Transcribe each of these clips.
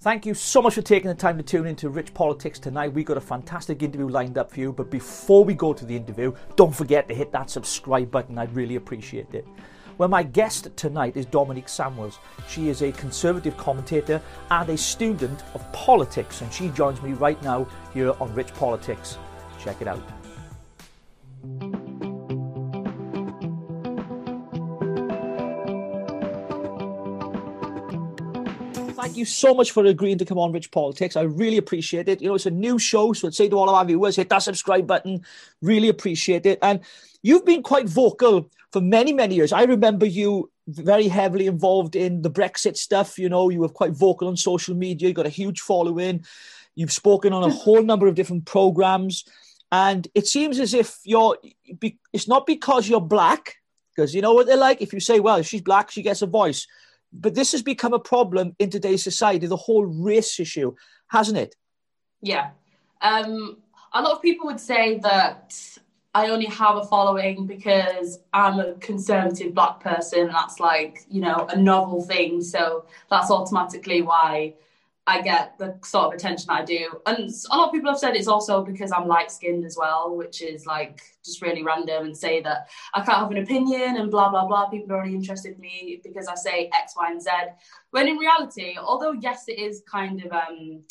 Thank you so much for taking the time to tune into Rich Politics tonight. We've got a fantastic interview lined up for you. But before we go to the interview, don't forget to hit that subscribe button. I'd really appreciate it. Well, my guest tonight is Dominique Samuels. She is a conservative commentator and a student of politics, and she joins me right now here on Rich Politics. Check it out. Thank you so much for agreeing to come on Rich Politics. I really appreciate it. You know, it's a new show, so I'd say to all of our viewers, hit that subscribe button. Really appreciate it. And you've been quite vocal for many, many years. I remember you very heavily involved in the Brexit stuff. You know, you were quite vocal on social media. You got a huge following. You've spoken on a mm-hmm. whole number of different programs. And it seems as if you're, it's not because you're black, because you know what they're like. If you say, well, if she's black, she gets a voice but this has become a problem in today's society, the whole race issue, hasn't it? Yeah. Um, a lot of people would say that I only have a following because I'm a conservative black person. That's like, you know, a novel thing. So that's automatically why I get the sort of attention I do. And a lot of people have said it's also because I'm light skinned as well, which is like just really random and say that I can't have an opinion and blah, blah, blah. People are only interested in me because I say X, Y, and Z. When in reality, although yes, it is kind of um,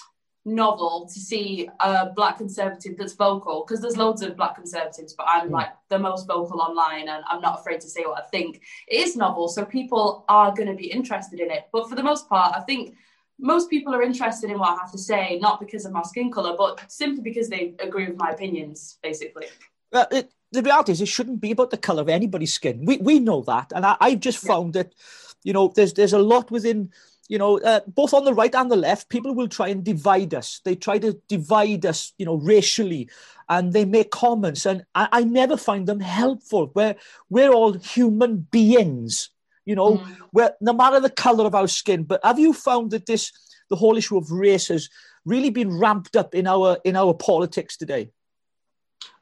novel to see a black conservative that's vocal, because there's loads of black conservatives, but I'm like the most vocal online and I'm not afraid to say what I think. It is novel, so people are going to be interested in it. But for the most part, I think most people are interested in what I have to say, not because of my skin color, but simply because they agree with my opinions, basically. Well, it, the reality is, it shouldn't be about the color of anybody's skin. We we know that, and I, have just found yeah. that, you know, there's there's a lot within, you know, uh, both on the right and the left, people will try and divide us. They try to divide us, you know, racially, and they make comments, and I, I never find them helpful. Where we're all human beings you know, mm. where no matter the color of our skin. But have you found that this, the whole issue of race has really been ramped up in our in our politics today?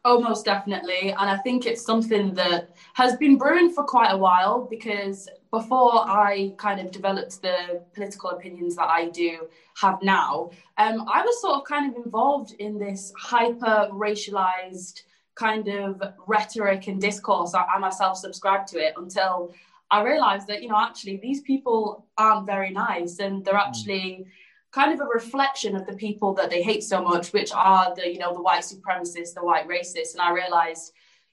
Oh, most definitely. And I think it's something that has been brewing for quite a while because before I kind of developed the political opinions that I do have now, um, I was sort of kind of involved in this hyper racialized kind of rhetoric and discourse. I, I myself subscribed to it until I realized that, you know, actually these people aren't very nice and they're hmm. actually kind of a reflection of the people that they hate so much, which are the, you know, the white supremacists, the white racists. And I realized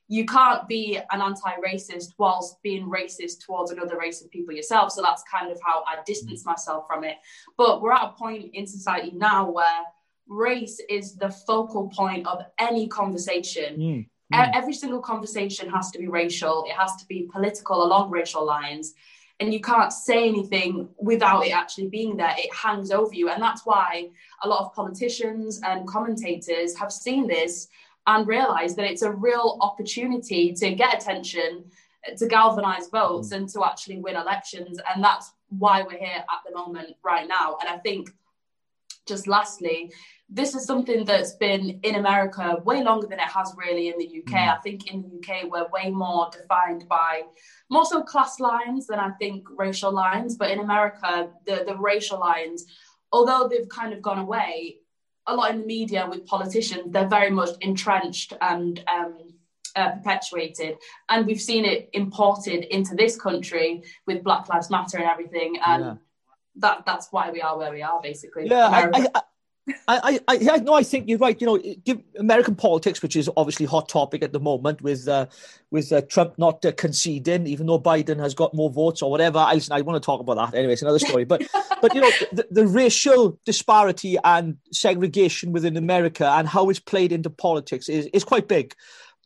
you can't be an anti-racist whilst being racist towards another race of people yourself. So that's kind of how I distance myself from it. But we're at a point in society now where race is the focal point of any conversation. Mm. Mm. Every single conversation has to be racial, it has to be political along racial lines. And you can't say anything without it actually being there. It hangs over you. And that's why a lot of politicians and commentators have seen this and realized that it's a real opportunity to get attention, to galvanize votes, mm. and to actually win elections. And that's why we're here at the moment right now. And I think, just lastly, this is something that's been in America way longer than it has really in the UK. Mm. I think in the UK we're way more defined by more so class lines than I think racial lines. But in America, the, the racial lines, although they've kind of gone away, a lot in the media with politicians, they're very much entrenched and um, uh, perpetuated. And we've seen it imported into this country with Black Lives Matter and everything. And yeah. that that's why we are where we are, basically. Yeah, I, I, I, no, I think you're right. You know, give American politics, which is obviously hot topic at the moment, with uh, with uh, Trump not uh, conceding, even though Biden has got more votes or whatever. I, I want to talk about that anyway. It's another story. But, but you know, the, the racial disparity and segregation within America and how it's played into politics is is quite big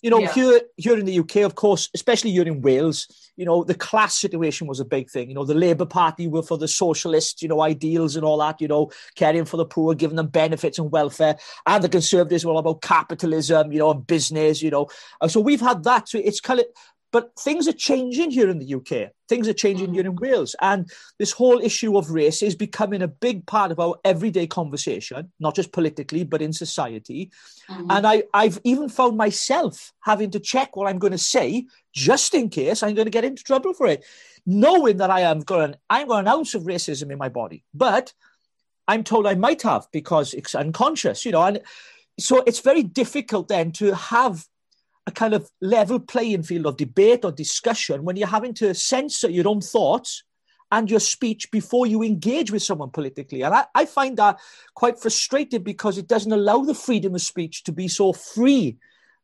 you know, yeah. here here in the UK, of course, especially here in Wales, you know, the class situation was a big thing. You know, the Labour Party were for the socialist, you know, ideals and all that. You know, caring for the poor, giving them benefits and welfare, and the Conservatives were all about capitalism, you know, and business. You know, so we've had that. So it's kind of but things are changing here in the UK. Things are changing mm. here in Wales. And this whole issue of race is becoming a big part of our everyday conversation, not just politically, but in society. Mm-hmm. And I, I've even found myself having to check what I'm going to say just in case I'm going to get into trouble for it, knowing that I am going, I'm got an ounce of racism in my body. But I'm told I might have because it's unconscious, you know. And so it's very difficult then to have a kind of level playing field of debate or discussion when you're having to censor your own thoughts and your speech before you engage with someone politically. And I, I find that quite frustrating because it doesn't allow the freedom of speech to be so free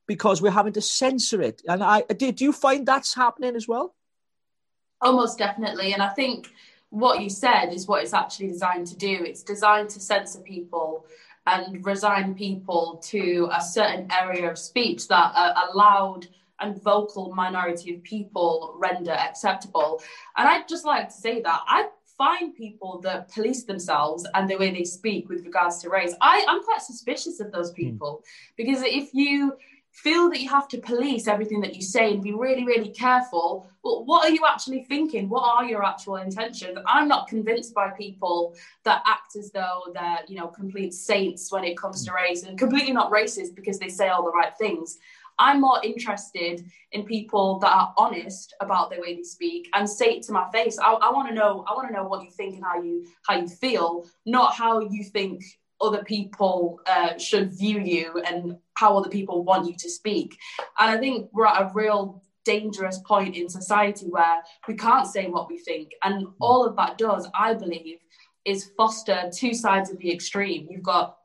because we're having to censor it. And I did you find that's happening as well? Oh, Almost definitely. And I think what you said is what it's actually designed to do. It's designed to censor people and resign people to a certain area of speech that a, loud and vocal minority of people render acceptable. And I'd just like to say that I find people that police themselves and the way they speak with regards to race. I, I'm quite suspicious of those hmm. people mm. because if you feel that you have to police everything that you say and be really, really careful. Well, what are you actually thinking? What are your actual intentions? I'm not convinced by people that act as though they're, you know, complete saints when it comes to race and completely not racist because they say all the right things. I'm more interested in people that are honest about the way they speak and say it to my face. I, I want to know. I want to know what you think and how you how you feel, not how you think other people uh, should view you and how other people want you to speak. And I think we're at a real dangerous point in society where we can't say what we think. And all of that does, I believe, is foster two sides of the extreme. You've got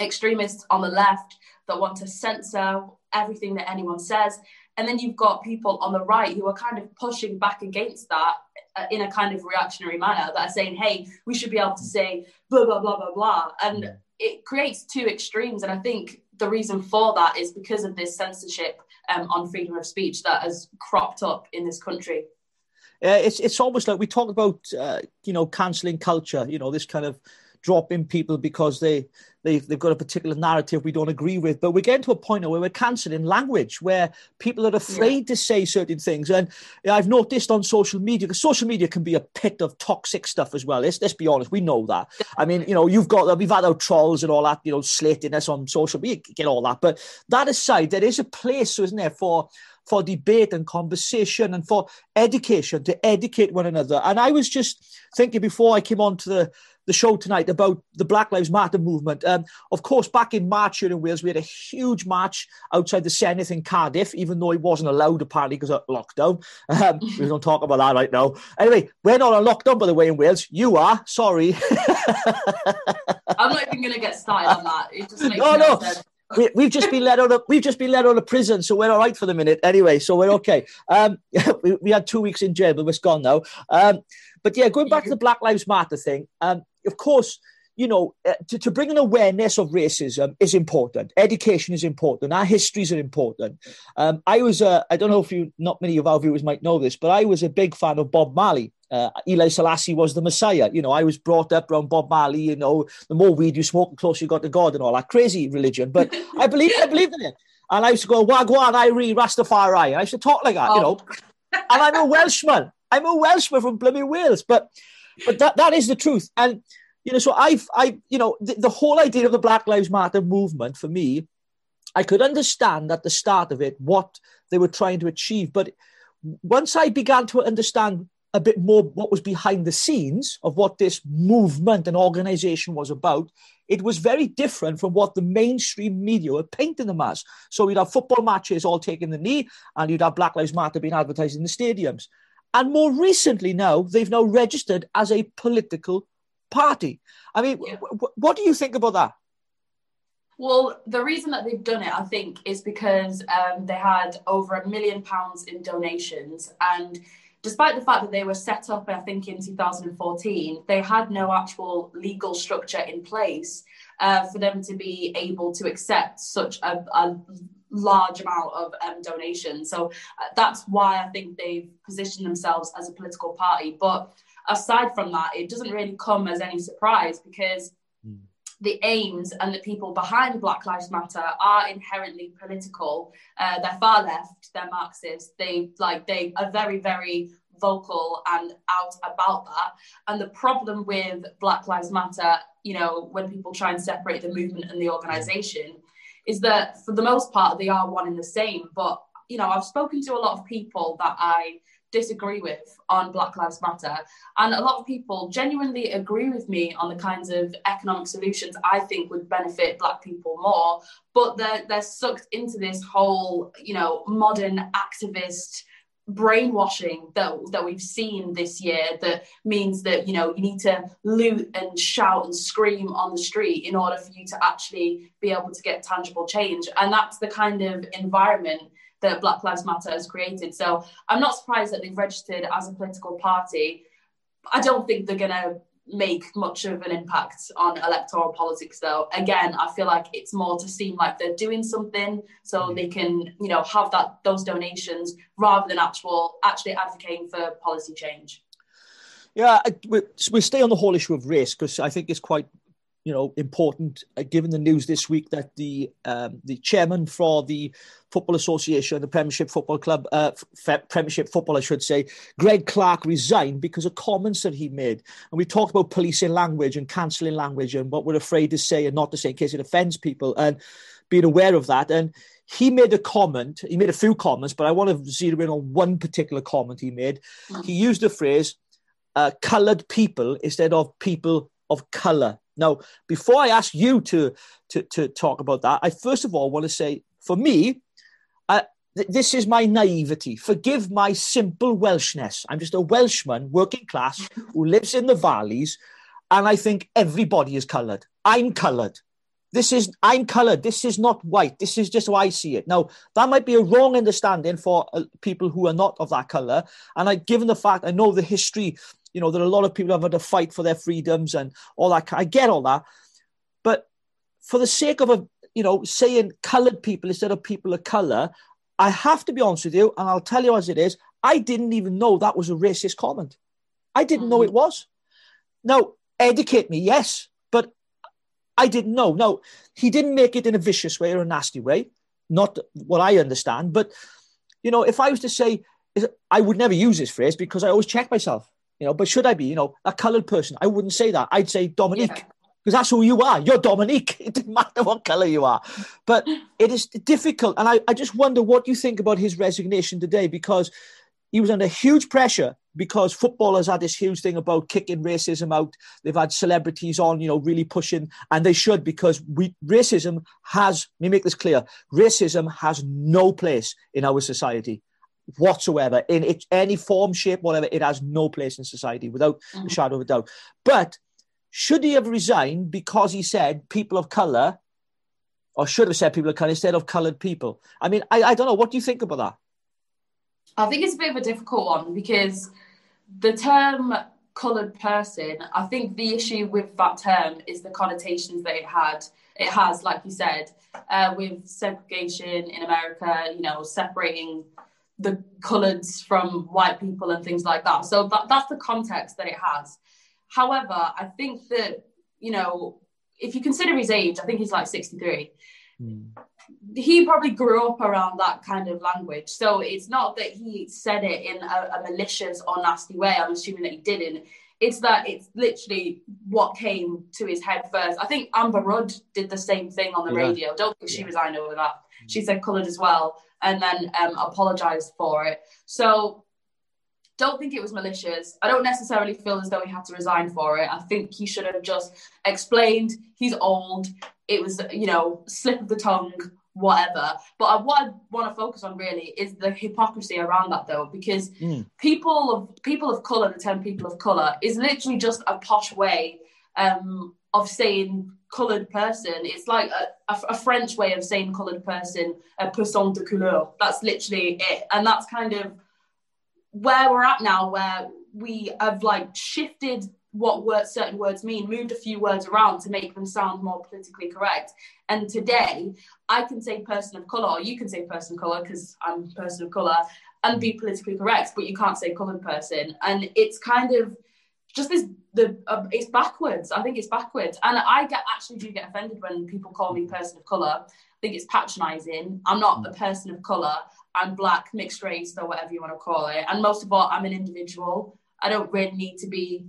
extremists on the left that want to censor everything that anyone says. And then you've got people on the right who are kind of pushing back against that uh, in a kind of reactionary manner that are saying, hey, we should be able to say blah, blah, blah, blah, blah. And yeah. it creates two extremes. And I think the reason for that is because of this censorship um, on freedom of speech that has cropped up in this country. Uh, it's it's almost like we talk about uh, you know cancelling culture, you know this kind of dropping people because they they've, they've got a particular narrative we don't agree with. But we're getting to a point where we're cancelling language, where people are afraid yeah. to say certain things. And I've noticed on social media, because social media can be a pit of toxic stuff as well. Let's, let's be honest, we know that. I mean, you know, you've got, we've had our trolls and all that, you know, slating us on social media, get all that. But that aside, there is a place, isn't there, for for debate and conversation and for education to educate one another. And I was just thinking before I came on to the the show tonight about the Black Lives Matter movement. Um, of course, back in March here in Wales, we had a huge march outside the Senedd in Cardiff, even though it wasn't allowed apparently because of lockdown. Um, we don't talk about that right now. Anyway, we're not on lockdown, by the way, in Wales. You are. Sorry. I'm not even going to get started on that. It just makes no, no. Sense. we, have just been let out of we've just been let out of prison, so we're all right for the minute. Anyway, so we're okay. Um, we, we, had two weeks in jail, but we're gone now. Um, but yeah, going back to the Black Lives Matter thing, um, of course, you know, uh, to, to bring an awareness of racism is important. Education is important. Our histories are important. Um, I was, uh, I don't know if you, not many of our viewers might know this, but I was a big fan of Bob Marley. Uh, Haile Selassie was the Messiah. You know, I was brought up around Bob Marley. You know, the more weed you smoke, the closer you got to God, and all that crazy religion. But I believe, I believe in it. And I used to go Wagwan, Irie, Rastafari. And I used to talk like that, oh. you know. And I'm a Welshman. I'm a Welshman from bloody Wales. But but that, that is the truth. And you know, so I've, I, you know, the, the whole idea of the Black Lives Matter movement for me, I could understand at the start of it what they were trying to achieve. But once I began to understand a bit more what was behind the scenes of what this movement and organization was about, it was very different from what the mainstream media were painting them as. So you'd have football matches all taking the knee, and you'd have Black Lives Matter being advertised in the stadiums. And more recently now, they've now registered as a political party. I mean, yeah. w- what do you think about that? Well, the reason that they've done it, I think, is because um, they had over a million pounds in donations. And despite the fact that they were set up, I think, in 2014, they had no actual legal structure in place uh, for them to be able to accept such a, a large amount of um, donations. So uh, that's why I think they've positioned themselves as a political party. But aside from that, it doesn't really come as any surprise because mm. the aims and the people behind Black Lives Matter are inherently political. Uh, they're far left, they're Marxist, They like they are very, very vocal and out about that. And the problem with Black Lives Matter, you know, when people try and separate the movement and the organization, is that for the most part they are one and the same. But you know, I've spoken to a lot of people that I disagree with on Black Lives Matter. And a lot of people genuinely agree with me on the kinds of economic solutions I think would benefit Black people more, but they're, they're sucked into this whole, you know, modern activist brainwashing that that we've seen this year that means that you know you need to loot and shout and scream on the street in order for you to actually be able to get tangible change and that's the kind of environment that Black Lives Matter has created. So I'm not surprised that they've registered as a political party. I don't think they're going to make much of an impact on electoral politics though again i feel like it's more to seem like they're doing something so mm. they can you know have that those donations rather than actual actually advocating for policy change yeah we, we stay on the whole issue of race because i think it's quite you know important uh, given the news this week that the um, the chairman for the football association the premiership football club uh, F- premiership football i should say Greg Clarke resigned because of comments that he made. And we talked about policing language and cancelling language and what we're afraid to say and not to say in case it offends people. And being aware of that. And he made a comment he made a few comments but i want to zero in on one particular comment he made. He used the phrase uh, colored people instead of people of color now, before I ask you to, to, to talk about that, I first of all want to say, for me, th- this is my naivety. Forgive my simple Welshness. I'm just a Welshman, working class, who lives in the valleys, and I think everybody is coloured. I'm coloured. This is I'm coloured. This is not white. This is just how I see it. Now that might be a wrong understanding for uh, people who are not of that colour. And I, given the fact I know the history you know, there are a lot of people who have had to fight for their freedoms and all that. I get all that. But for the sake of a, you know, saying coloured people instead of people of colour, I have to be honest with you, and I'll tell you as it is, I didn't even know that was a racist comment. I didn't know it mm-hmm. was. Now, educate me, yes, but I didn't know. No, he didn't make it in a vicious way or a nasty way, not what I understand. But, you know, if I was to say, I would never use this phrase because I always check myself. You know, but should I be, you know, a coloured person? I wouldn't say that. I'd say Dominique. Yeah because that's who you are. You're Dominique. It doesn't matter what colour you are. But it is difficult. And I, I just wonder what you think about his resignation today because he was under huge pressure because footballers had this huge thing about kicking racism out. They've had celebrities on, you know, really pushing, and they should because we racism has, let me make this clear, racism has no place in our society whatsoever in it, any form, shape, whatever. It has no place in society without mm-hmm. a shadow of a doubt. But should he have resigned because he said people of color, or should have said people of color instead of colored people? I mean, I, I don't know. What do you think about that? I think it's a bit of a difficult one because the term coloured person, I think the issue with that term is the connotations that it had. It has, like you said, uh, with segregation in America, you know, separating the coloureds from white people and things like that. So that, that's the context that it has. However, I think that, you know, if you consider his age, I think he's like 63. Mm. He probably grew up around that kind of language. So it's not that he said it in a, a malicious or nasty way. I'm assuming that he didn't. It's that it's literally what came to his head first. I think Amber Rudd did the same thing on the yeah. radio. Don't think yeah. she resigned over that. She said coloured as well and then um, apologized for it. So don't think it was malicious. I don't necessarily feel as though he had to resign for it. I think he should have just explained he's old. It was, you know, slip of the tongue, whatever. But what I want to focus on really is the hypocrisy around that, though, because mm. people of people of color, the term people of color, is literally just a posh way um, of saying coloured person. It's like a, a, French way of saying coloured person, a person de couleur. That's literally it. And that's kind of where we're at now, where we have like shifted what words, certain words mean, moved a few words around to make them sound more politically correct. And today, I can say person of colour, you can say person of colour because I'm person of colour, and be politically correct, but you can't say coloured person. And it's kind of just this the uh, it's backwards. I think it's backwards, and I get actually do get offended when people call me person of color. I think it's patronising. I'm not a person of color. I'm black, mixed race, or whatever you want to call it. And most of all, I'm an individual. I don't really need to be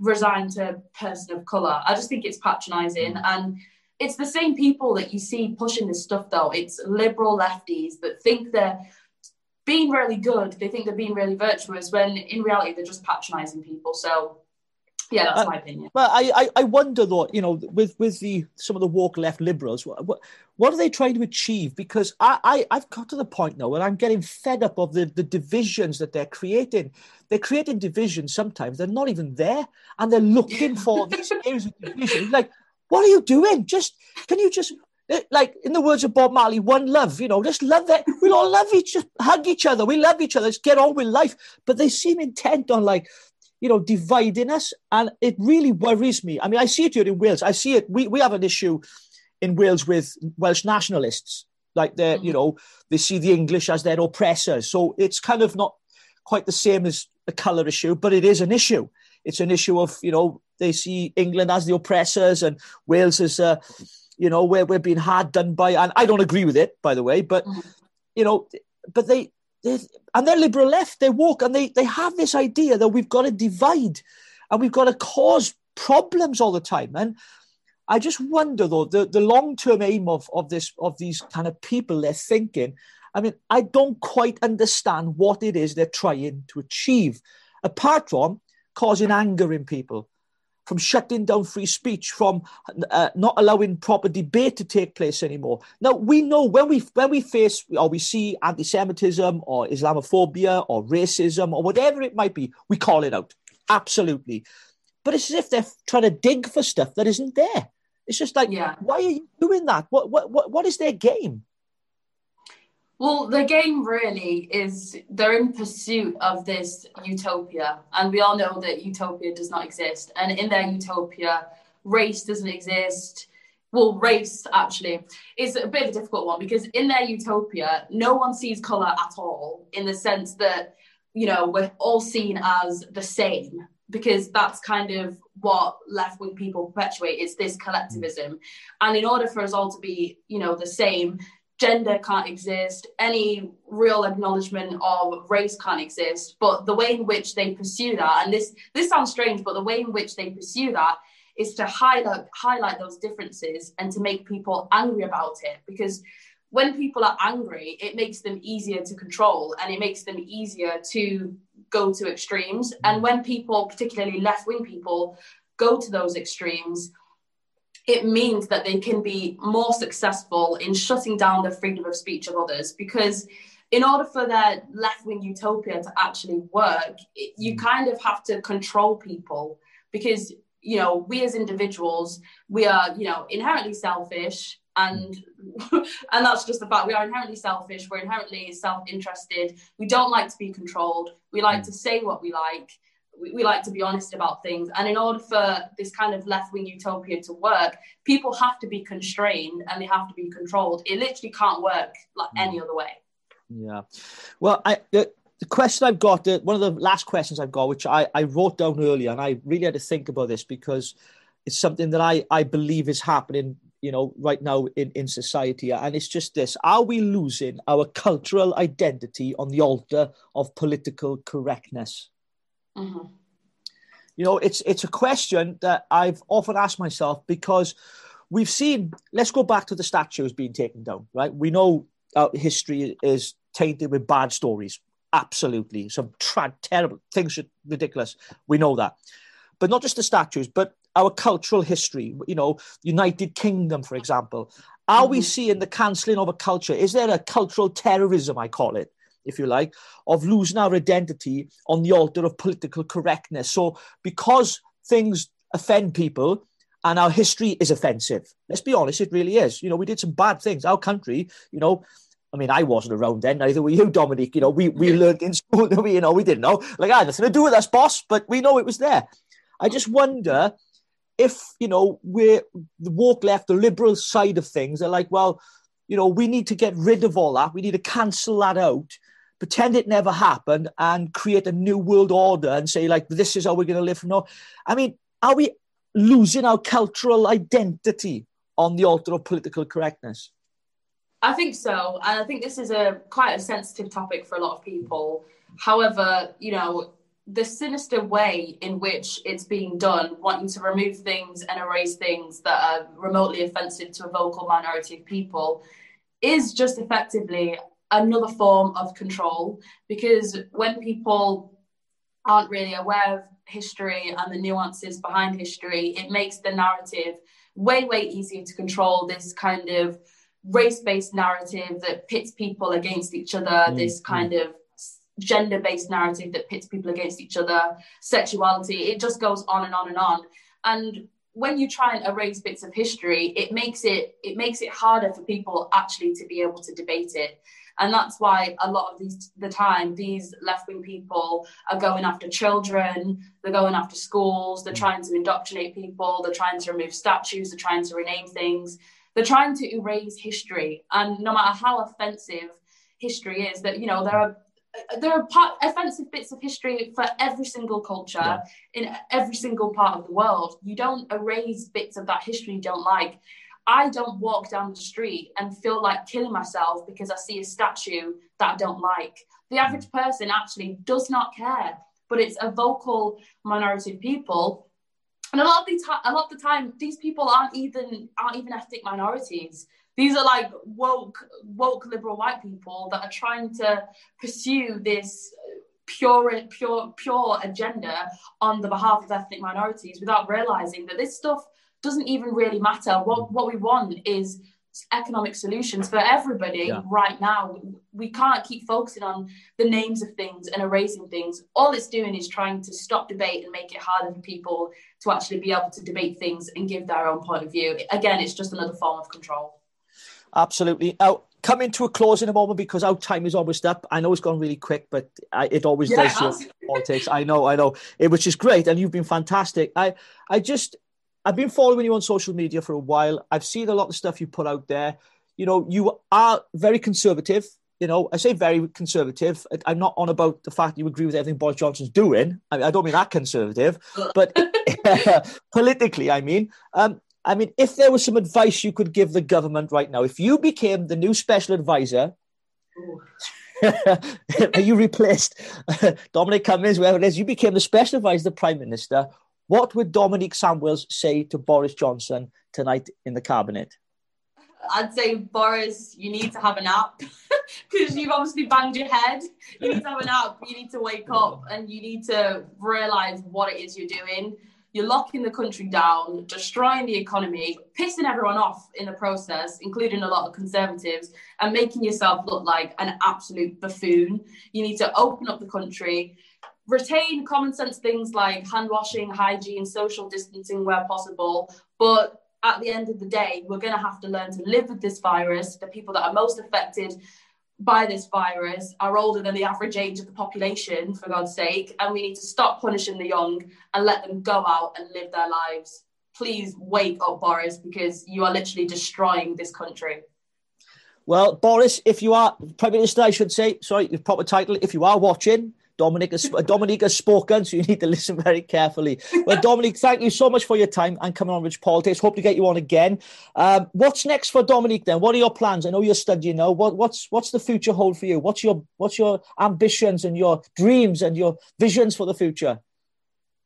resigned to person of color. I just think it's patronising, mm. and it's the same people that you see pushing this stuff. Though it's liberal lefties that think they're being really good. They think they're being really virtuous when in reality they're just patronizing people. So yeah, that's uh, my opinion. Well, I, I, wonder though, you know, with with the some of the woke left liberals, what, what are they trying to achieve? Because I, I I've got to the point now where I'm getting fed up of the the divisions that they're creating. They're creating divisions sometimes they're not even there, and they're looking for these areas of division. Like, what are you doing? Just can you just eh, like in the words of Bob Marley, one love, you know, just love that. We'll all love each hug each other. We love each other. Let's get on with life. But they seem intent on like you know, dividing us. And it really worries me. I mean, I see it here in Wales. I see it. We, we have an issue in Wales with Welsh nationalists. Like they, mm-hmm. you know, they see the English as their oppressors. So it's kind of not quite the same as a colour issue, but it is an issue. It's an issue of, you know, they see England as the oppressors and Wales as, uh, you know, where we're being hard done by. And I don't agree with it, by the way, but, mm-hmm. you know, but they, and they're liberal left, they walk and they, they have this idea that we've got to divide and we've got to cause problems all the time. And I just wonder though, the, the long-term aim of, of this of these kind of people they're thinking, I mean, I don't quite understand what it is they're trying to achieve, apart from causing anger in people from shutting down free speech, from uh, not allowing proper debate to take place anymore. Now we know when we when we face or we see anti-Semitism or Islamophobia or racism or whatever it might be, we call it out absolutely. But it's as if they're trying to dig for stuff that isn't there. It's just like, yeah. why are you doing that? What what what, what is their game? Well, the game really is they're in pursuit of this utopia. And we all know that utopia does not exist. And in their utopia, race doesn't exist. Well, race actually is a bit of a difficult one because in their utopia, no one sees color at all in the sense that, you know, we're all seen as the same because that's kind of what left wing people perpetuate. It's this collectivism. And in order for us all to be, you know, the same, gender can't exist, any real acknowledgement of race can't exist. But the way in which they pursue that, and this this sounds strange, but the way in which they pursue that is to highlight highlight those differences and to make people angry about it. Because when people are angry, it makes them easier to control and it makes them easier to go to extremes. And mm. when people, particularly left wing people, go to those extremes, it means that they can be more successful in shutting down the freedom of speech of others because in order for their left-wing utopia to actually work you mm. kind of have to control people because you know we as individuals we are you know inherently selfish and and that's just the fact we are inherently selfish we're inherently self-interested we don't like to be controlled we like mm. to say what we like we, we like to be honest about things. And in order for this kind of left wing utopia to work, people have to be constrained and they have to be controlled. It literally can't work like mm. any other way. Yeah. Well, I. the question I've got, one of the last questions I've got, which I, I wrote down earlier, and I really had to think about this because it's something that I, I believe is happening, you know, right now in, in society. And it's just this Are we losing our cultural identity on the altar of political correctness? Mm-hmm. You know, it's it's a question that I've often asked myself because we've seen. Let's go back to the statues being taken down. Right, we know our history is tainted with bad stories. Absolutely, some tra- terrible things, ridiculous. We know that, but not just the statues, but our cultural history. You know, United Kingdom, for example. Are mm-hmm. we seeing the cancelling of a culture? Is there a cultural terrorism? I call it if you like, of losing our identity on the altar of political correctness. So, because things offend people and our history is offensive, let's be honest, it really is. You know, we did some bad things. Our country, you know, I mean, I wasn't around then, neither were you, Dominic. You know, we, we learned in school that we, you know, we didn't know. Like, I had nothing to do with us, boss, but we know it was there. I just wonder if, you know, we're the woke left, the liberal side of things They're like, well, you know, we need to get rid of all that. We need to cancel that out pretend it never happened and create a new world order and say like this is how we're going to live from now. I mean are we losing our cultural identity on the altar of political correctness? I think so. And i think this is a quite a sensitive topic for a lot of people. However you know the sinister way in which it's being done, wanting to remove things and erase things that are remotely offensive to a vocal minority of people, is just effectively another form of control because when people aren't really aware of history and the nuances behind history, it makes the narrative way, way easier to control this kind of race based narrative that pits people against each other, mm-hmm. this kind of gender based narrative that pits people against each other, sexuality. It just goes on and on and on. And when you try and erase bits of history, it makes it it makes it harder for people actually to be able to debate it. And that's why a lot of these the time these left wing people are going after children, they're going after schools, they're mm. trying to indoctrinate people, they're trying to remove statues, they're trying to rename things, they're trying to erase history. And no matter how offensive history is, that you know there are there are part, offensive bits of history for every single culture yeah. in every single part of the world. You don't erase bits of that history you don't like. I don't walk down the street and feel like killing myself because I see a statue that I don't like. The average person actually does not care, but it's a vocal minority of people. And a lot of the time, a lot of the time, these people aren't even aren't even ethnic minorities. These are like woke woke liberal white people that are trying to pursue this pure pure pure agenda on the behalf of ethnic minorities without realizing that this stuff doesn't even really matter. What mm. what we want is economic solutions for everybody yeah. right now. We can't keep focusing on the names of things and erasing things. All it's doing is trying to stop debate and make it harder for people to actually be able to debate things and give their own point of view. Again, it's just another form of control. Absolutely. Now, coming to a close in a moment because our time is almost up. I know it's gone really quick, but I, it always yeah, does. It politics. I know, I know, it, which is great, and you've been fantastic. I, I just I've been following you on social media for a while. I've seen a lot of stuff you put out there. You know, you are very conservative. You know, I say very conservative. I'm not on about the fact you agree with everything Boris Johnson's doing. I, mean, I don't mean that conservative, but politically, I mean. Um, I mean, if there was some advice you could give the government right now, if you became the new special advisor, are you replaced Dominic Cummings, whoever it is, you became the special advisor to the Prime Minister. What would Dominic Samuels say to Boris Johnson tonight in the cabinet? I'd say, Boris, you need to have a nap because you've obviously banged your head. You need to have a nap. You need to wake up and you need to realize what it is you're doing. You're locking the country down, destroying the economy, pissing everyone off in the process, including a lot of conservatives, and making yourself look like an absolute buffoon. You need to open up the country retain common sense things like hand washing, hygiene, social distancing where possible. But at the end of the day, we're going to have to learn to live with this virus. The people that are most affected by this virus are older than the average age of the population, for God's sake. And we need to stop punishing the young and let them go out and live their lives. Please wake up, Boris, because you are literally destroying this country. Well, Boris, if you are Prime Minister, I should say, sorry, the proper title, if you are watching, Dominic has, Dominic has spoken, so you need to listen very carefully. Well, Dominic, thank you so much for your time and coming on Rich Politics. Hope to get you on again. Um, what's next for Dominic then? What are your plans? I know you're studying now. What, what's what's the future hold for you? What's your what's your ambitions and your dreams and your visions for the future?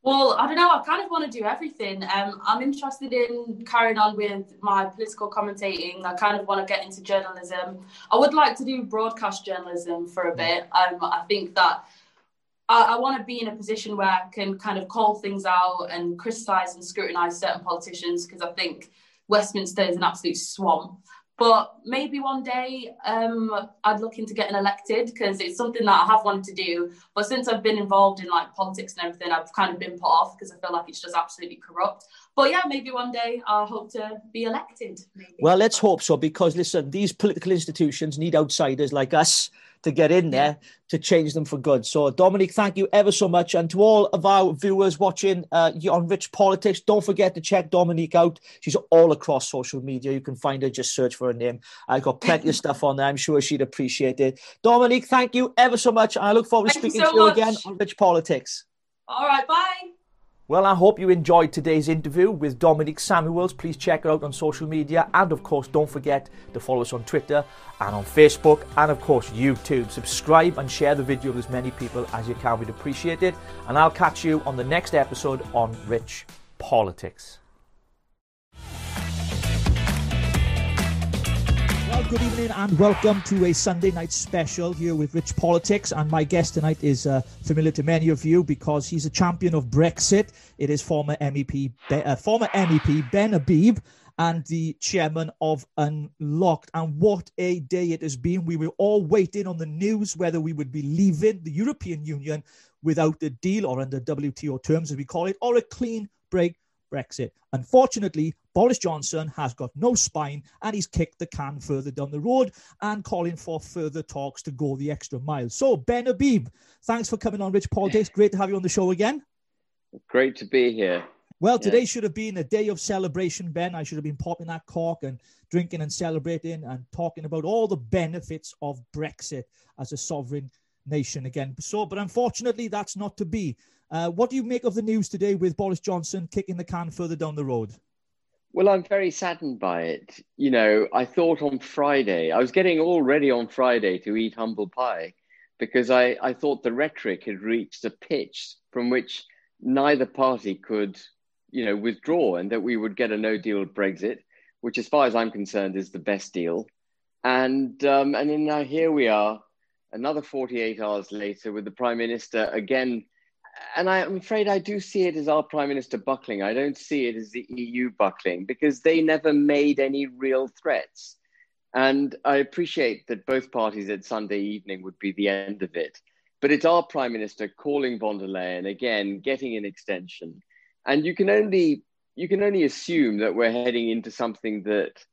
Well, I don't know. I kind of want to do everything. Um, I'm interested in carrying on with my political commentating. I kind of want to get into journalism. I would like to do broadcast journalism for a bit. Um, I think that I, I want to be in a position where I can kind of call things out and criticize and scrutinize certain politicians because I think Westminster is an absolute swamp. But maybe one day um, I'd look into getting elected because it's something that I have wanted to do. But since I've been involved in like politics and everything, I've kind of been put off because I feel like it's just absolutely corrupt. But yeah, maybe one day I hope to be elected. Maybe. Well, let's hope so because listen, these political institutions need outsiders like us to get in there to change them for good. So, Dominic, thank you ever so much. And to all of our viewers watching uh, on Rich Politics, don't forget to check Dominique out. She's all across social media. You can find her, just search for her name. I've got plenty of stuff on there. I'm sure she'd appreciate it. Dominique, thank you ever so much. I look forward thank to speaking so to you much. again on Rich Politics. All right, bye. Well, I hope you enjoyed today's interview with Dominic Samuels. Please check her out on social media. And of course, don't forget to follow us on Twitter and on Facebook and of course YouTube. Subscribe and share the video with as many people as you can. We'd appreciate it. And I'll catch you on the next episode on Rich Politics. Good evening, and welcome to a Sunday night special here with Rich Politics. And my guest tonight is uh, familiar to many of you because he's a champion of Brexit. It is former MEP, uh, former MEP Ben Habib, and the chairman of Unlocked. And what a day it has been! We were all waiting on the news whether we would be leaving the European Union without a deal or under WTO terms, as we call it, or a clean break Brexit. Unfortunately, Boris Johnson has got no spine and he's kicked the can further down the road and calling for further talks to go the extra mile. So, Ben Habib, thanks for coming on Rich Politics. Great to have you on the show again. Great to be here. Well, today yeah. should have been a day of celebration, Ben. I should have been popping that cork and drinking and celebrating and talking about all the benefits of Brexit as a sovereign nation again. So, but unfortunately, that's not to be. Uh, what do you make of the news today with Boris Johnson kicking the can further down the road? Well, I'm very saddened by it. You know, I thought on Friday, I was getting all ready on Friday to eat humble pie because I, I thought the rhetoric had reached a pitch from which neither party could, you know, withdraw and that we would get a no deal Brexit, which, as far as I'm concerned, is the best deal. And, um, and then now here we are, another 48 hours later, with the Prime Minister again and I, am afraid I do see it as our prime minister buckling. I don't see it as the EU buckling because they never made any real threats. And I appreciate that both parties at Sunday evening would be the end of it. But it's our prime minister calling von der Leyen again, getting an extension. And you can only you can only assume that we're heading into something that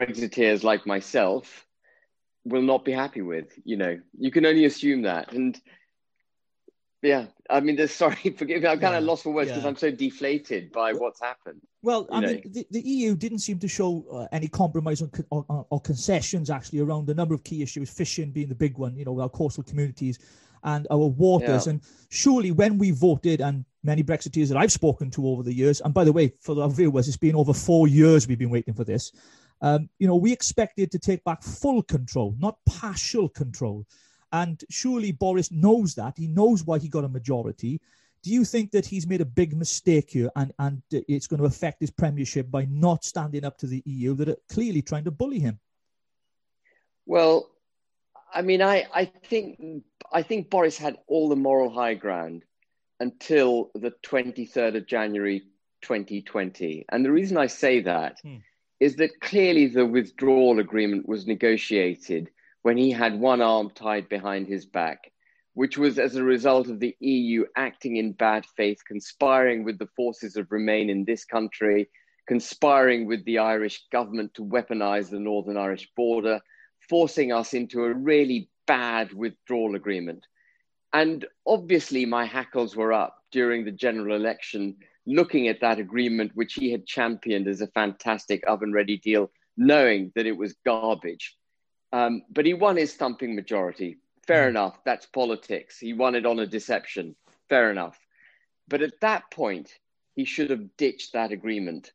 Brexiteers like myself will not be happy with. You know, you can only assume that. And yeah, I mean, sorry, forgive me. I'm kind yeah, of lost for words because yeah. I'm so deflated by what's happened. Well, I know. mean, the, the, EU didn't seem to show uh, any compromise on, on, or concessions actually around a number of key issues, fishing being the big one. You know, our coastal communities and our waters. Yeah. And surely, when we voted, and many Brexiteers that I've spoken to over the years, and by the way, for our viewers, it's been over four years we've been waiting for this. Um, you know, we expected to take back full control, not partial control. And surely Boris knows that. He knows why he got a majority. Do you think that he's made a big mistake here and, and it's going to affect his premiership by not standing up to the EU that are clearly trying to bully him? Well, I mean, I, I think I think Boris had all the moral high ground until the 23rd of January 2020. And the reason I say that hmm. is that clearly the withdrawal agreement was negotiated when he had one arm tied behind his back, which was as a result of the EU acting in bad faith, conspiring with the forces of Remain in this country, conspiring with the Irish government to weaponize the Northern Irish border, forcing us into a really bad withdrawal agreement. And obviously, my hackles were up during the general election, looking at that agreement, which he had championed as a fantastic oven ready deal, knowing that it was garbage. Um, but he won his thumping majority. Fair mm. enough. That's politics. He won it on a deception. Fair enough. But at that point, he should have ditched that agreement.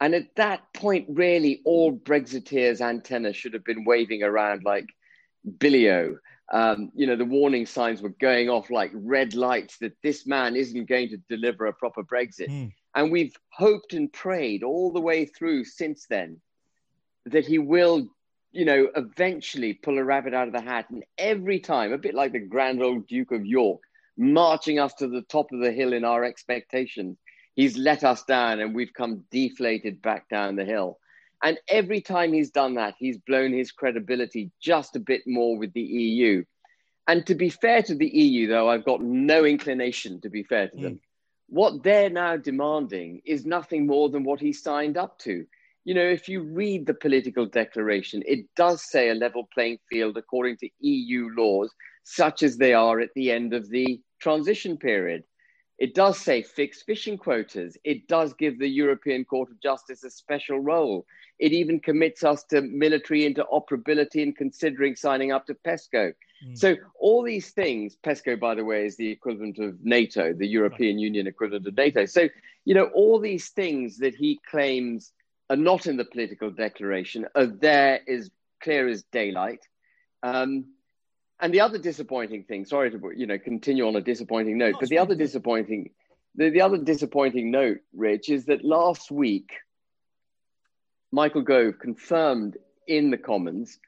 And at that point, really, all Brexiteers' antennas should have been waving around like Billio. Um, you know, the warning signs were going off like red lights that this man isn't going to deliver a proper Brexit. Mm. And we've hoped and prayed all the way through since then that he will you know, eventually pull a rabbit out of the hat. And every time, a bit like the grand old Duke of York, marching us to the top of the hill in our expectations, he's let us down and we've come deflated back down the hill. And every time he's done that, he's blown his credibility just a bit more with the EU. And to be fair to the EU, though, I've got no inclination to be fair to them. Mm. What they're now demanding is nothing more than what he signed up to you know, if you read the political declaration, it does say a level playing field according to EU laws, such as they are at the end of the transition period. It does say fixed fishing quotas. It does give the European Court of Justice a special role. It even commits us to military interoperability and considering signing up to PESCO. Mm. So, all these things, PESCO, by the way, is the equivalent of NATO, the European right. Union equivalent of NATO. So, you know, all these things that he claims are not in the political declaration are there is clear as daylight. Um, and the other disappointing thing, sorry to you know continue on a disappointing note, but the other disappointing, the, the other disappointing note, Rich, is that last week Michael Gove confirmed in the Commons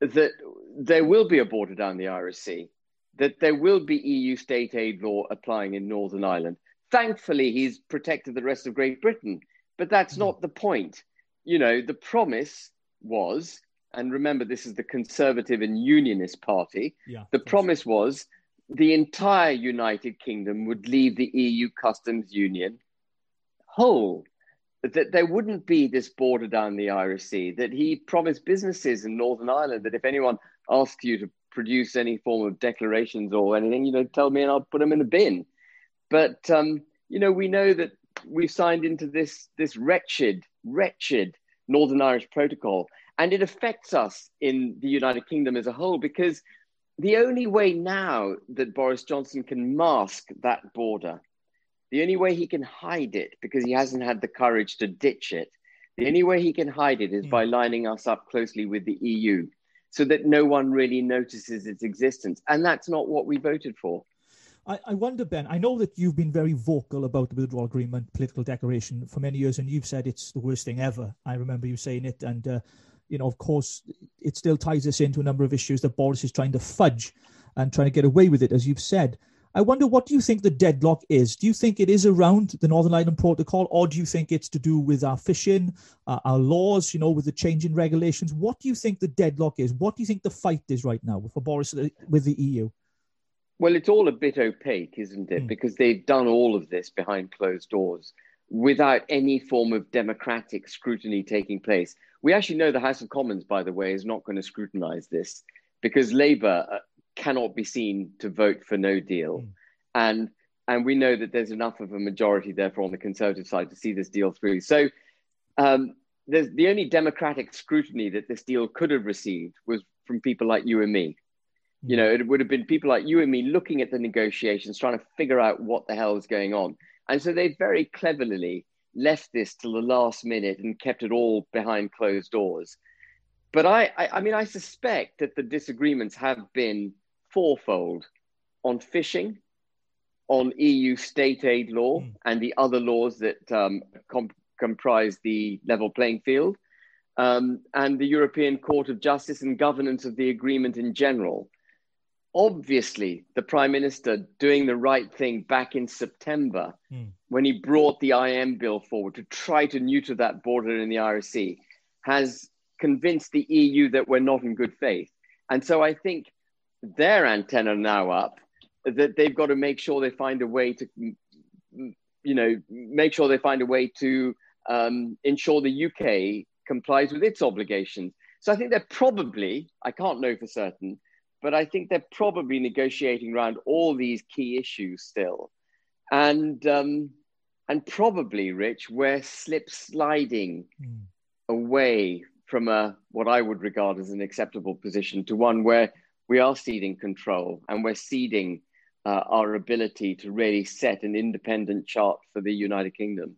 that there will be a border down the Irish Sea, that there will be EU state aid law applying in Northern Ireland. Thankfully, he's protected the rest of Great Britain, but that's not the point. You know, the promise was, and remember, this is the Conservative and Unionist Party. Yeah, the promise was the entire United Kingdom would leave the EU customs union whole, that there wouldn't be this border down the Irish Sea, that he promised businesses in Northern Ireland that if anyone asked you to produce any form of declarations or anything, you know, tell me and I'll put them in a bin. But, um, you know, we know that we've signed into this, this wretched, wretched Northern Irish Protocol. And it affects us in the United Kingdom as a whole because the only way now that Boris Johnson can mask that border, the only way he can hide it because he hasn't had the courage to ditch it, the only way he can hide it is by hmm. lining us up closely with the EU so that no one really notices its existence. And that's not what we voted for. I, I wonder, Ben, I know that you've been very vocal about the withdrawal agreement political declaration for many years, and you've said it's the worst thing ever. I remember you saying it, and uh, you know, of course, it still ties us into a number of issues that Boris is trying to fudge and trying to get away with it, as you've said. I wonder what do you think the deadlock is? Do you think it is around the Northern Ireland Protocol, or do you think it's to do with our fishing, uh, our laws, you know, with the change in regulations? What do you think the deadlock is? What do you think the fight is right now for Boris uh, with the EU? Well, it's all a bit opaque, isn't it? Mm. Because they've done all of this behind closed doors without any form of democratic scrutiny taking place. We actually know the House of Commons, by the way, is not going to scrutinize this because Labour uh, cannot be seen to vote for no deal. Mm. And and we know that there's enough of a majority, therefore, on the Conservative side to see this deal through. So um, there's the only democratic scrutiny that this deal could have received was from people like you and me. You know, it would have been people like you and me looking at the negotiations, trying to figure out what the hell is going on. And so they very cleverly left this till the last minute and kept it all behind closed doors. But I, I, I mean, I suspect that the disagreements have been fourfold on fishing, on EU state aid law, mm. and the other laws that um, com- comprise the level playing field, um, and the European Court of Justice and governance of the agreement in general obviously the prime minister doing the right thing back in September mm. when he brought the IM bill forward to try to neuter that border in the Irish has convinced the EU that we're not in good faith. And so I think their antenna now up that they've got to make sure they find a way to, you know, make sure they find a way to um, ensure the UK complies with its obligations. So I think they're probably, I can't know for certain, but I think they're probably negotiating around all these key issues still. And, um, and probably, Rich, we're slip sliding mm. away from a, what I would regard as an acceptable position to one where we are ceding control and we're ceding uh, our ability to really set an independent chart for the United Kingdom.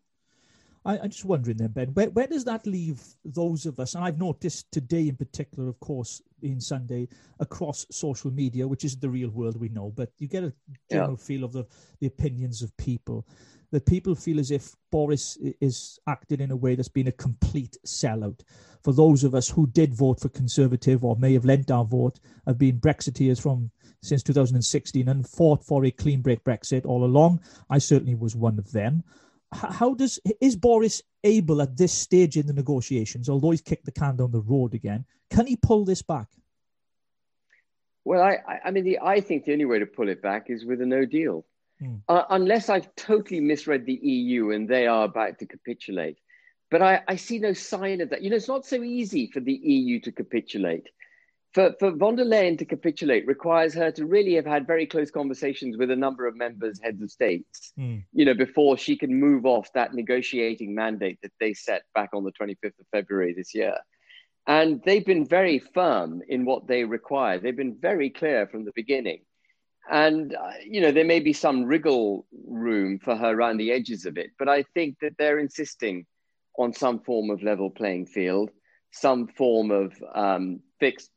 I, am just wondering then, Ben, where, where does that leave those of us? And I've noticed today in particular, of course, in Sunday, across social media, which isn't the real world we know, but you get a general yeah. feel of the, the opinions of people. That people feel as if Boris is acting in a way that's been a complete sellout. For those of us who did vote for Conservative or may have lent our vote, have been Brexiteers from since 2016 and fought for a clean break Brexit all along. I certainly was one of them how does is Boris able at this stage in the negotiations, although he's kicked the can down the road again, can he pull this back? Well, I, I mean, the, I think the only way to pull it back is with a no deal, hmm. uh, unless I've totally misread the EU and they are about to capitulate. But I, I see no sign of that. You know, it's not so easy for the EU to capitulate for, for von der Leyen to capitulate requires her to really have had very close conversations with a number of members, heads of states, mm. you know, before she can move off that negotiating mandate that they set back on the 25th of February this year. And they've been very firm in what they require. They've been very clear from the beginning. And, uh, you know, there may be some wriggle room for her around the edges of it, but I think that they're insisting on some form of level playing field, some form of um, fixed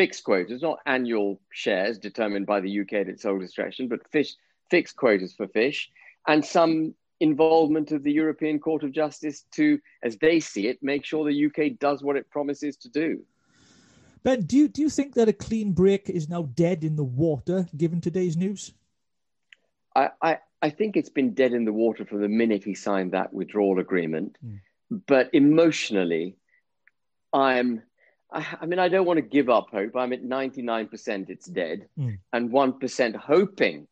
fixed quotas, not annual shares determined by the UK at its sole discretion, but fish, fixed quotas for fish, and some involvement of the European Court of Justice to, as they see it, make sure the UK does what it promises to do. Ben, do you, do you think that a clean break is now dead in the water given today's news? I, I, I think it's been dead in the water from the minute he signed that withdrawal agreement. Mm. But emotionally, I'm, I, I, mean, I don't want to give up hope. I'm at 99% it's dead, mm. and 1% hoping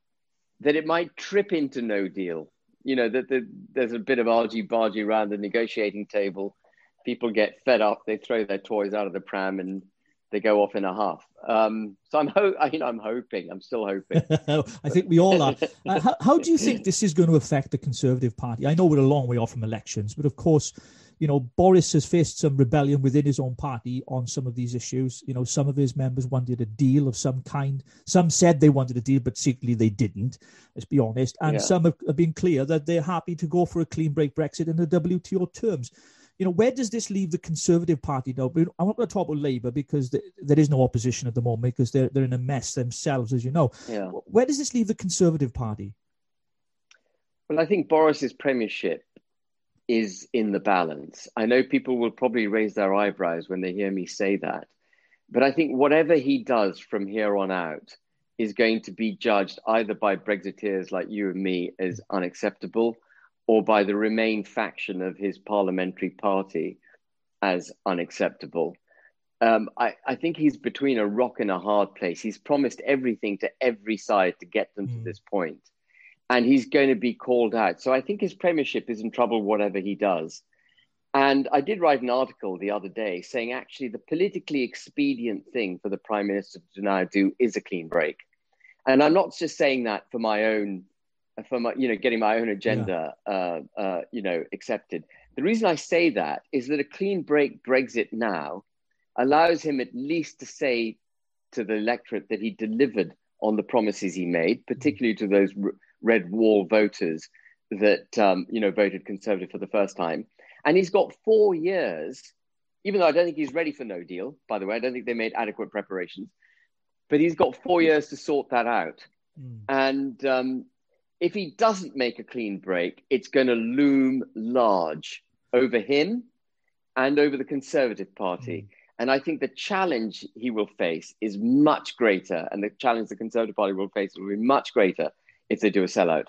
that it might trip into no deal. You know, that the, there's a bit of argy bargy around the negotiating table. People get fed up, they throw their toys out of the pram and they go off in a half. Um, so I'm, ho- I, you know, I'm hoping. I'm still hoping. I think we all are. Uh, how, how, do you think this is going to affect the Conservative Party? I know we're a long way off from elections, but of course, you know, Boris has faced some rebellion within his own party on some of these issues. You know, some of his members wanted a deal of some kind. Some said they wanted a deal, but secretly they didn't. Let's be honest. And yeah. some have, have been clear that they're happy to go for a clean break Brexit in the WTO terms you know, where does this leave the Conservative Party now? I'm not going to talk about Labour because there is no opposition at the moment because they're they're in a mess themselves, as you know. Yeah. Where does this leave the Conservative Party? Well, I think Boris's premiership is in the balance. I know people will probably raise their eyebrows when they hear me say that, but I think whatever he does from here on out is going to be judged either by Brexiteers like you and me as unacceptable or by the Remain faction of his parliamentary party as unacceptable. Um, I, I, think he's between a rock and a hard place. He's promised everything to every side to get them mm. to this point, and he's going to be called out. So I think his premiership is in trouble, whatever he does. And I did write an article the other day saying actually the politically expedient thing for the prime minister to now do is a clean break. And I'm not just saying that for my own for my, you know, getting my own agenda, yeah. uh, uh, you know, accepted. The reason I say that is that a clean break Brexit now allows him at least to say to the electorate that he delivered on the promises he made, particularly to those red wall voters that um, you know voted Conservative for the first time. And he's got four years, even though I don't think he's ready for No Deal. By the way, I don't think they made adequate preparations, but he's got four years to sort that out. Mm. And um, if he doesn't make a clean break, it's going to loom large over him and over the Conservative Party. Mm. And I think the challenge he will face is much greater, and the challenge the Conservative Party will face will be much greater if they do a sellout.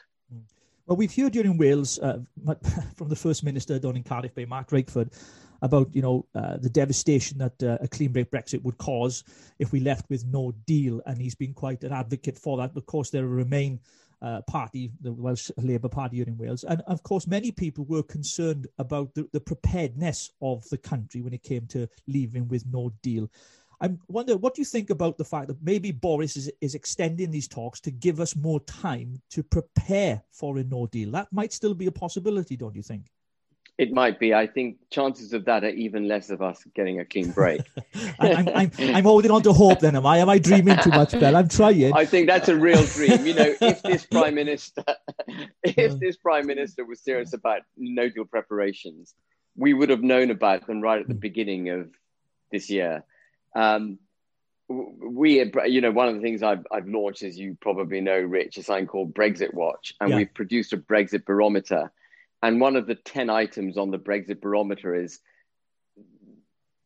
Well, we've heard during Wales uh, from the First Minister down in Cardiff Bay, Mark Drakeford, about you know uh, the devastation that uh, a clean break Brexit would cause if we left with no deal, and he's been quite an advocate for that. Of course, there remain uh, party, the Welsh Labour Party here in Wales. And of course, many people were concerned about the, the preparedness of the country when it came to leaving with no deal. I wonder, what do you think about the fact that maybe Boris is, is extending these talks to give us more time to prepare for a no deal? That might still be a possibility, don't you think? It might be. I think chances of that are even less of us getting a clean break. I'm, I'm, I'm, holding on to hope then, am I? Am I dreaming too much, Ben? I'm trying. I think that's a real dream. You know, if this prime minister, if this prime minister was serious about no deal preparations, we would have known about them right at the beginning of this year. Um, we, you know, one of the things I've, I've launched, as you probably know, Rich, is something called Brexit Watch, and yeah. we've produced a Brexit barometer and one of the 10 items on the Brexit barometer is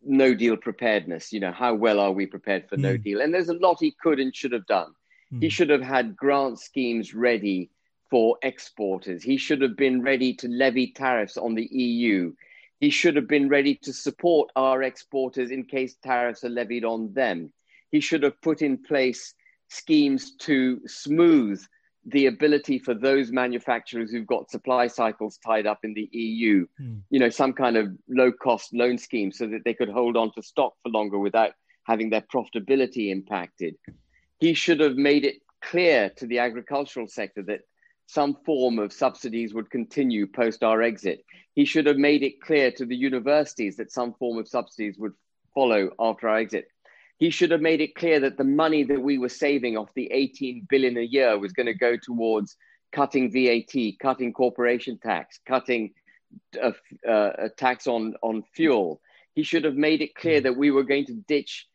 no deal preparedness. You know, how well are we prepared for mm. no deal? And there's a lot he could and should have done. Mm. He should have had grant schemes ready for exporters. He should have been ready to levy tariffs on the EU. He should have been ready to support our exporters in case tariffs are levied on them. He should have put in place schemes to smooth the ability for those manufacturers who've got supply cycles tied up in the EU, mm. you know, some kind of low cost loan scheme so that they could hold on to stock for longer without having their profitability impacted. He should have made it clear to the agricultural sector that some form of subsidies would continue post our exit. He should have made it clear to the universities that some form of subsidies would follow after our exit he should have made it clear that the money that we were saving off the 18 billion a year was going to go towards cutting VAT, cutting corporation tax, cutting a, uh, uh, a tax on, on fuel. He should have made it clear that we were going to ditch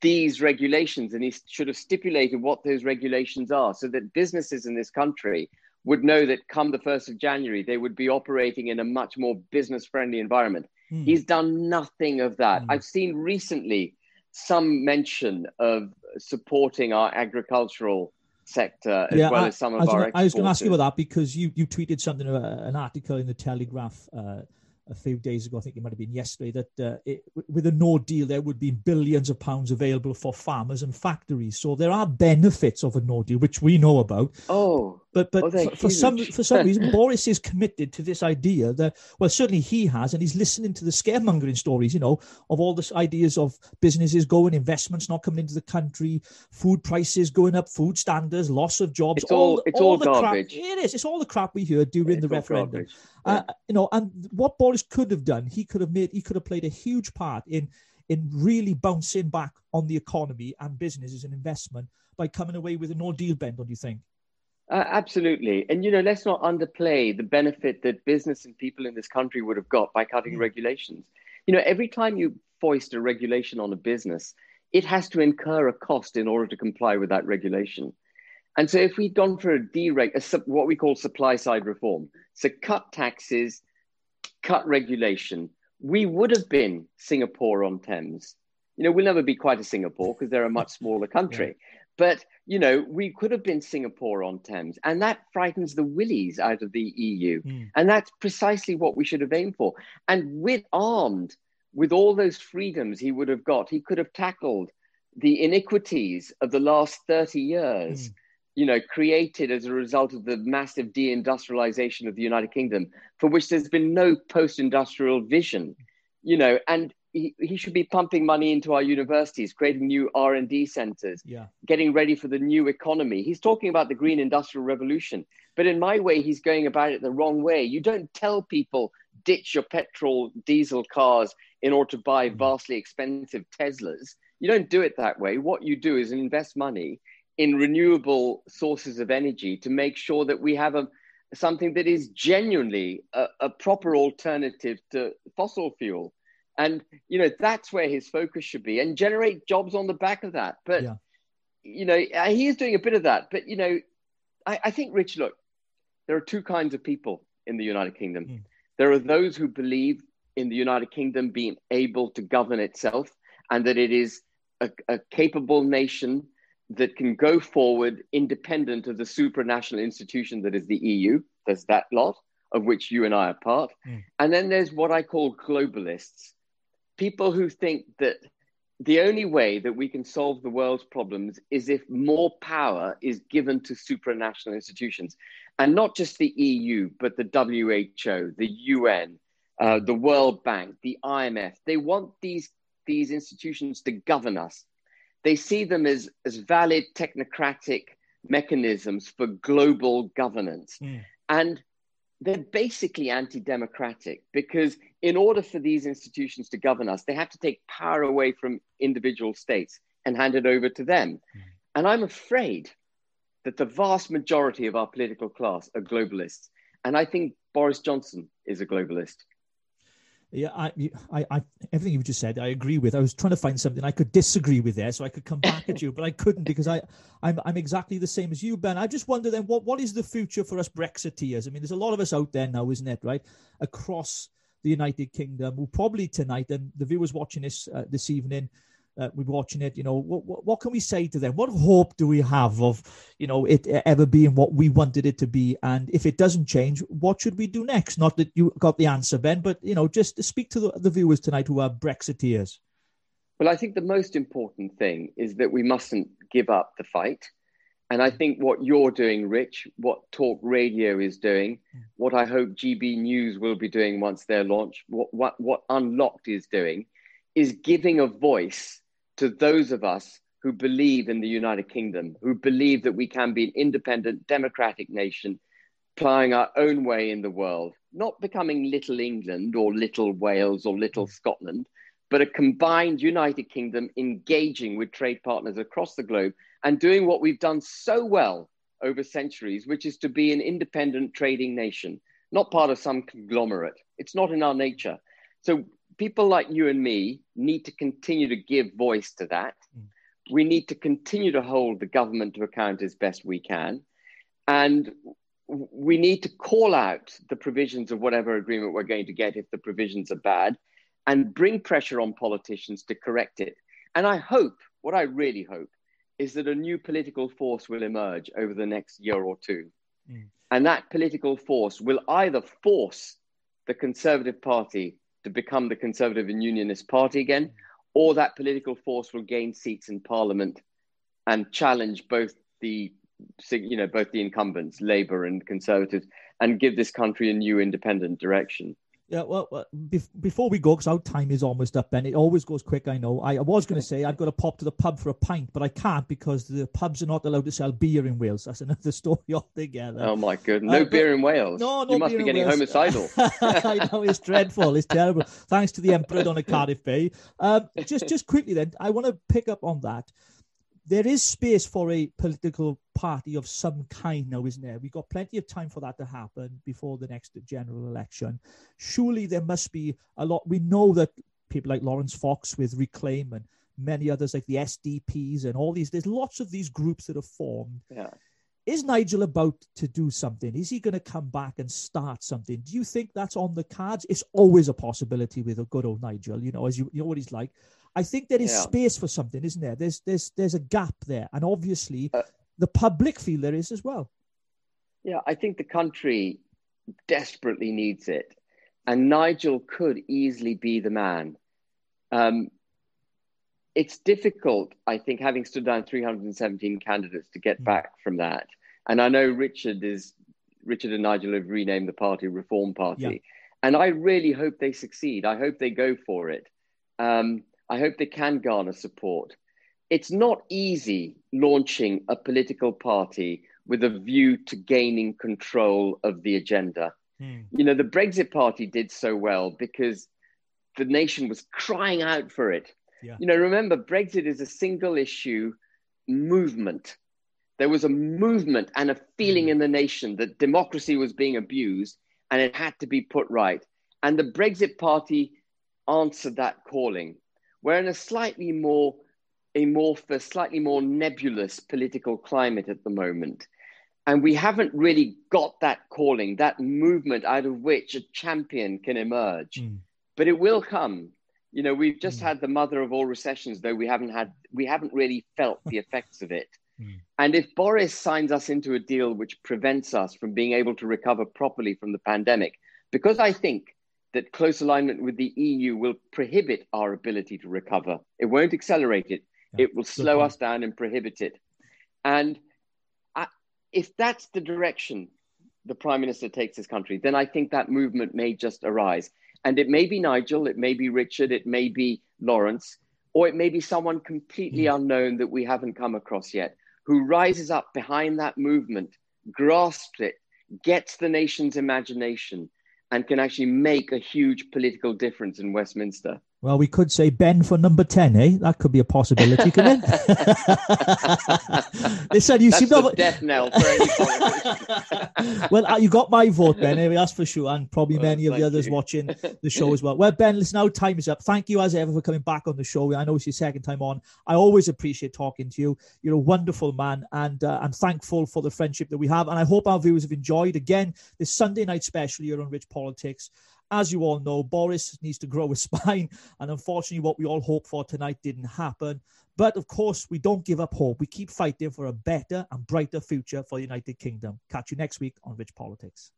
these regulations and he should have stipulated what those regulations are so that businesses in this country would know that come the 1st of January, they would be operating in a much more business friendly environment. Mm. He's done nothing of that. Mm. I've seen recently some mention of supporting our agricultural sector as yeah, well I, as some of I our. I was going to ask you about that because you you tweeted something, uh, an article in the Telegraph uh, a few days ago, I think it might have been yesterday, that uh, it, with a no deal, there would be billions of pounds available for farmers and factories. So there are benefits of a no deal, which we know about. Oh, but but oh, for, for, some for some reason, Boris is committed to this idea that well, certainly he has, and he's listening to the scaremongering stories, you know, of all the ideas of businesses going, investments not coming into the country, food prices going up, food standards, loss of jobs. It's all, all it's all, all the garbage. Crap, it is. It's all the crap we heard during it's the referendum. Uh, you know, and what Boris could have done, he could have made, he could have played a huge part in in really bouncing back on the economy and businesses and investment by coming away with a no deal Ben. Don't you think? Uh, absolutely. And, you know, let's not underplay the benefit that business and people in this country would have got by cutting mm. regulations. You know, every time you foist a regulation on a business, it has to incur a cost in order to comply with that regulation. And so if we'd gone for a dereg, a, what we call supply side reform, so cut taxes, cut regulation, we would have been Singapore on Thames. You know, we'll never be quite a Singapore because they're a much smaller country. Yeah. But, you know, we could have been Singapore on Thames. And that frightens the willies out of the EU. Mm. And that's precisely what we should have aimed for. And with armed with all those freedoms he would have got, he could have tackled the iniquities of the last 30 years. Mm you know, created as a result of the massive deindustrialization of the United Kingdom, for which there's been no post-industrial vision, you know, and he, he should be pumping money into our universities, creating new R&D centers, yeah. getting ready for the new economy. He's talking about the green industrial revolution, but in my way, he's going about it the wrong way. You don't tell people ditch your petrol, diesel cars in order to buy mm. vastly expensive Teslas. You don't do it that way. What you do is invest money in renewable sources of energy to make sure that we have a something that is genuinely a, a, proper alternative to fossil fuel and you know that's where his focus should be and generate jobs on the back of that but yeah. you know uh, he is doing a bit of that but you know I, I, think rich look there are two kinds of people in the united kingdom mm. there are those who believe in the united kingdom being able to govern itself and that it is a, a capable nation that can go forward independent of the supranational institution that is the EU. There's that lot of which you and I are part. Mm. And then there's what I call globalists, people who think that the only way that we can solve the world's problems is if more power is given to supranational institutions. And not just the EU, but the WHO, the UN, uh, the World Bank, the IMF. They want these, these institutions to govern us they see them as, as valid technocratic mechanisms for global governance. Mm. And they're basically anti democratic because, in order for these institutions to govern us, they have to take power away from individual states and hand it over to them. Mm. And I'm afraid that the vast majority of our political class are globalists. And I think Boris Johnson is a globalist. Yeah, I, I, I, everything you've just said, I agree with. I was trying to find something I could disagree with there, so I could come back at you, but I couldn't because I, I'm, I'm exactly the same as you, Ben. I just wonder then, what, what is the future for us Brexiteers? I mean, there's a lot of us out there now, isn't it? Right across the United Kingdom, who probably tonight, and the viewers watching this uh, this evening, uh, we're watching it, you know, what, what, what, can we say to them? What hope do we have of, you know, it ever being what we wanted it to be? And if it doesn't change, what should we do next? Not that you got the answer, Ben, but, you know, just speak to the, the viewers tonight who are Brexiteers. Well, I think the most important thing is that we mustn't give up the fight. And I think what you're doing, Rich, what Talk Radio is doing, what I hope GB News will be doing once they're launched, what, what, what Unlocked is doing, is giving a voice to those of us who believe in the United Kingdom, who believe that we can be an independent, democratic nation, plying our own way in the world, not becoming little England or little Wales or little Scotland, but a combined United Kingdom engaging with trade partners across the globe and doing what we've done so well over centuries, which is to be an independent trading nation, not part of some conglomerate. It's not in our nature. So people like you and me need to continue to give voice to that. Mm. We need to continue to hold the government to account as best we can. And we need to call out the provisions of whatever agreement we're going to get if the provisions are bad and bring pressure on politicians to correct it. And I hope, what I really hope, is that a new political force will emerge over the next year or two. Mm. And that political force will either force the Conservative Party to become the Conservative and Unionist Party again, or that political force will gain seats in Parliament and challenge both the you know both the incumbents, Labour and Conservatives, and give this country a new independent direction. Yeah, well, well before we go, because our time is almost up, and it always goes quick. I know. I, I was going to say I've got to pop to the pub for a pint, but I can't because the pubs are not allowed to sell beer in Wales. That's another story altogether. Oh my goodness, no uh, beer in Wales. No, no You must be getting homicidal. I know it's dreadful. It's terrible. Thanks to the Emperor on a Cardiff Bay. Um, just, just quickly then, I want to pick up on that there is space for a political party of some kind now, isn't there? We've got plenty of time for that to happen before the next general election. Surely there must be a lot. We know that people like Laurence Fox with Reclaim and many others like the SDPs and all these, there's lots of these groups that have formed. Yeah. Is Nigel about to do something? Is he going to come back and start something? Do you think that's on the cards? It's always a possibility with a good old Nigel, you know, as you, you know what he's like. I think there is yeah. space for something, isn't there? There's there's there's a gap there, and obviously uh, the public feel there is as well. Yeah, I think the country desperately needs it, and Nigel could easily be the man. Um, it's difficult, I think, having stood down 317 candidates to get mm. back from that. And I know Richard is Richard and Nigel have renamed the party Reform Party, yeah. and I really hope they succeed. I hope they go for it. Um, I hope they can garner support. It's not easy launching a political party with a view to gaining control of the agenda. Hmm. You know, the Brexit Party did so well because the nation was crying out for it. Yeah. You know, remember, Brexit is a single issue movement. There was a movement and a feeling hmm. in the nation that democracy was being abused and it had to be put right. And the Brexit Party answered that calling. We're in a slightly more amorphous, slightly more nebulous political climate at the moment. And we haven't really got that calling, that movement out of which a champion can emerge. Mm. But it will come. You know, we've just mm. had the mother of all recessions, though we haven't had we haven't really felt the effects of it. Mm. And if Boris signs us into a deal which prevents us from being able to recover properly from the pandemic, because I think that close alignment with the EU will prohibit our ability to recover. It won't accelerate it. Yeah, it will slow us down and prohibit it. And I, if that's the direction the Prime Minister takes his country, then I think that movement may just arise. And it may be Nigel, it may be Richard, it may be Laurence, or it may be someone completely mm. unknown that we haven't come across yet, who rises up behind that movement, grasps it, gets the nation's imagination, and can actually make a huge political difference in Westminster. Well, we could say Ben for number 10, eh? That could be a possibility, couldn't it? they said you That's seem to death knell for any Well, uh, you got my vote, Ben, eh? that's for sure, and probably well, many of the others you. watching the show as well. Well, Ben, listen, now time is up. Thank you as ever for coming back on the show. I know it's your second time on. I always appreciate talking to you. You're a wonderful man, and uh, I'm thankful for the friendship that we have. And I hope our viewers have enjoyed, again, this Sunday night special here on Rich Politics. As you all know, Boris needs to grow a spine, and unfortunately, what we all hoped for tonight didn't happen. But of course, we don't give up hope. We keep fighting for a better and brighter future for the United Kingdom. Catch you next week on Rich Politics.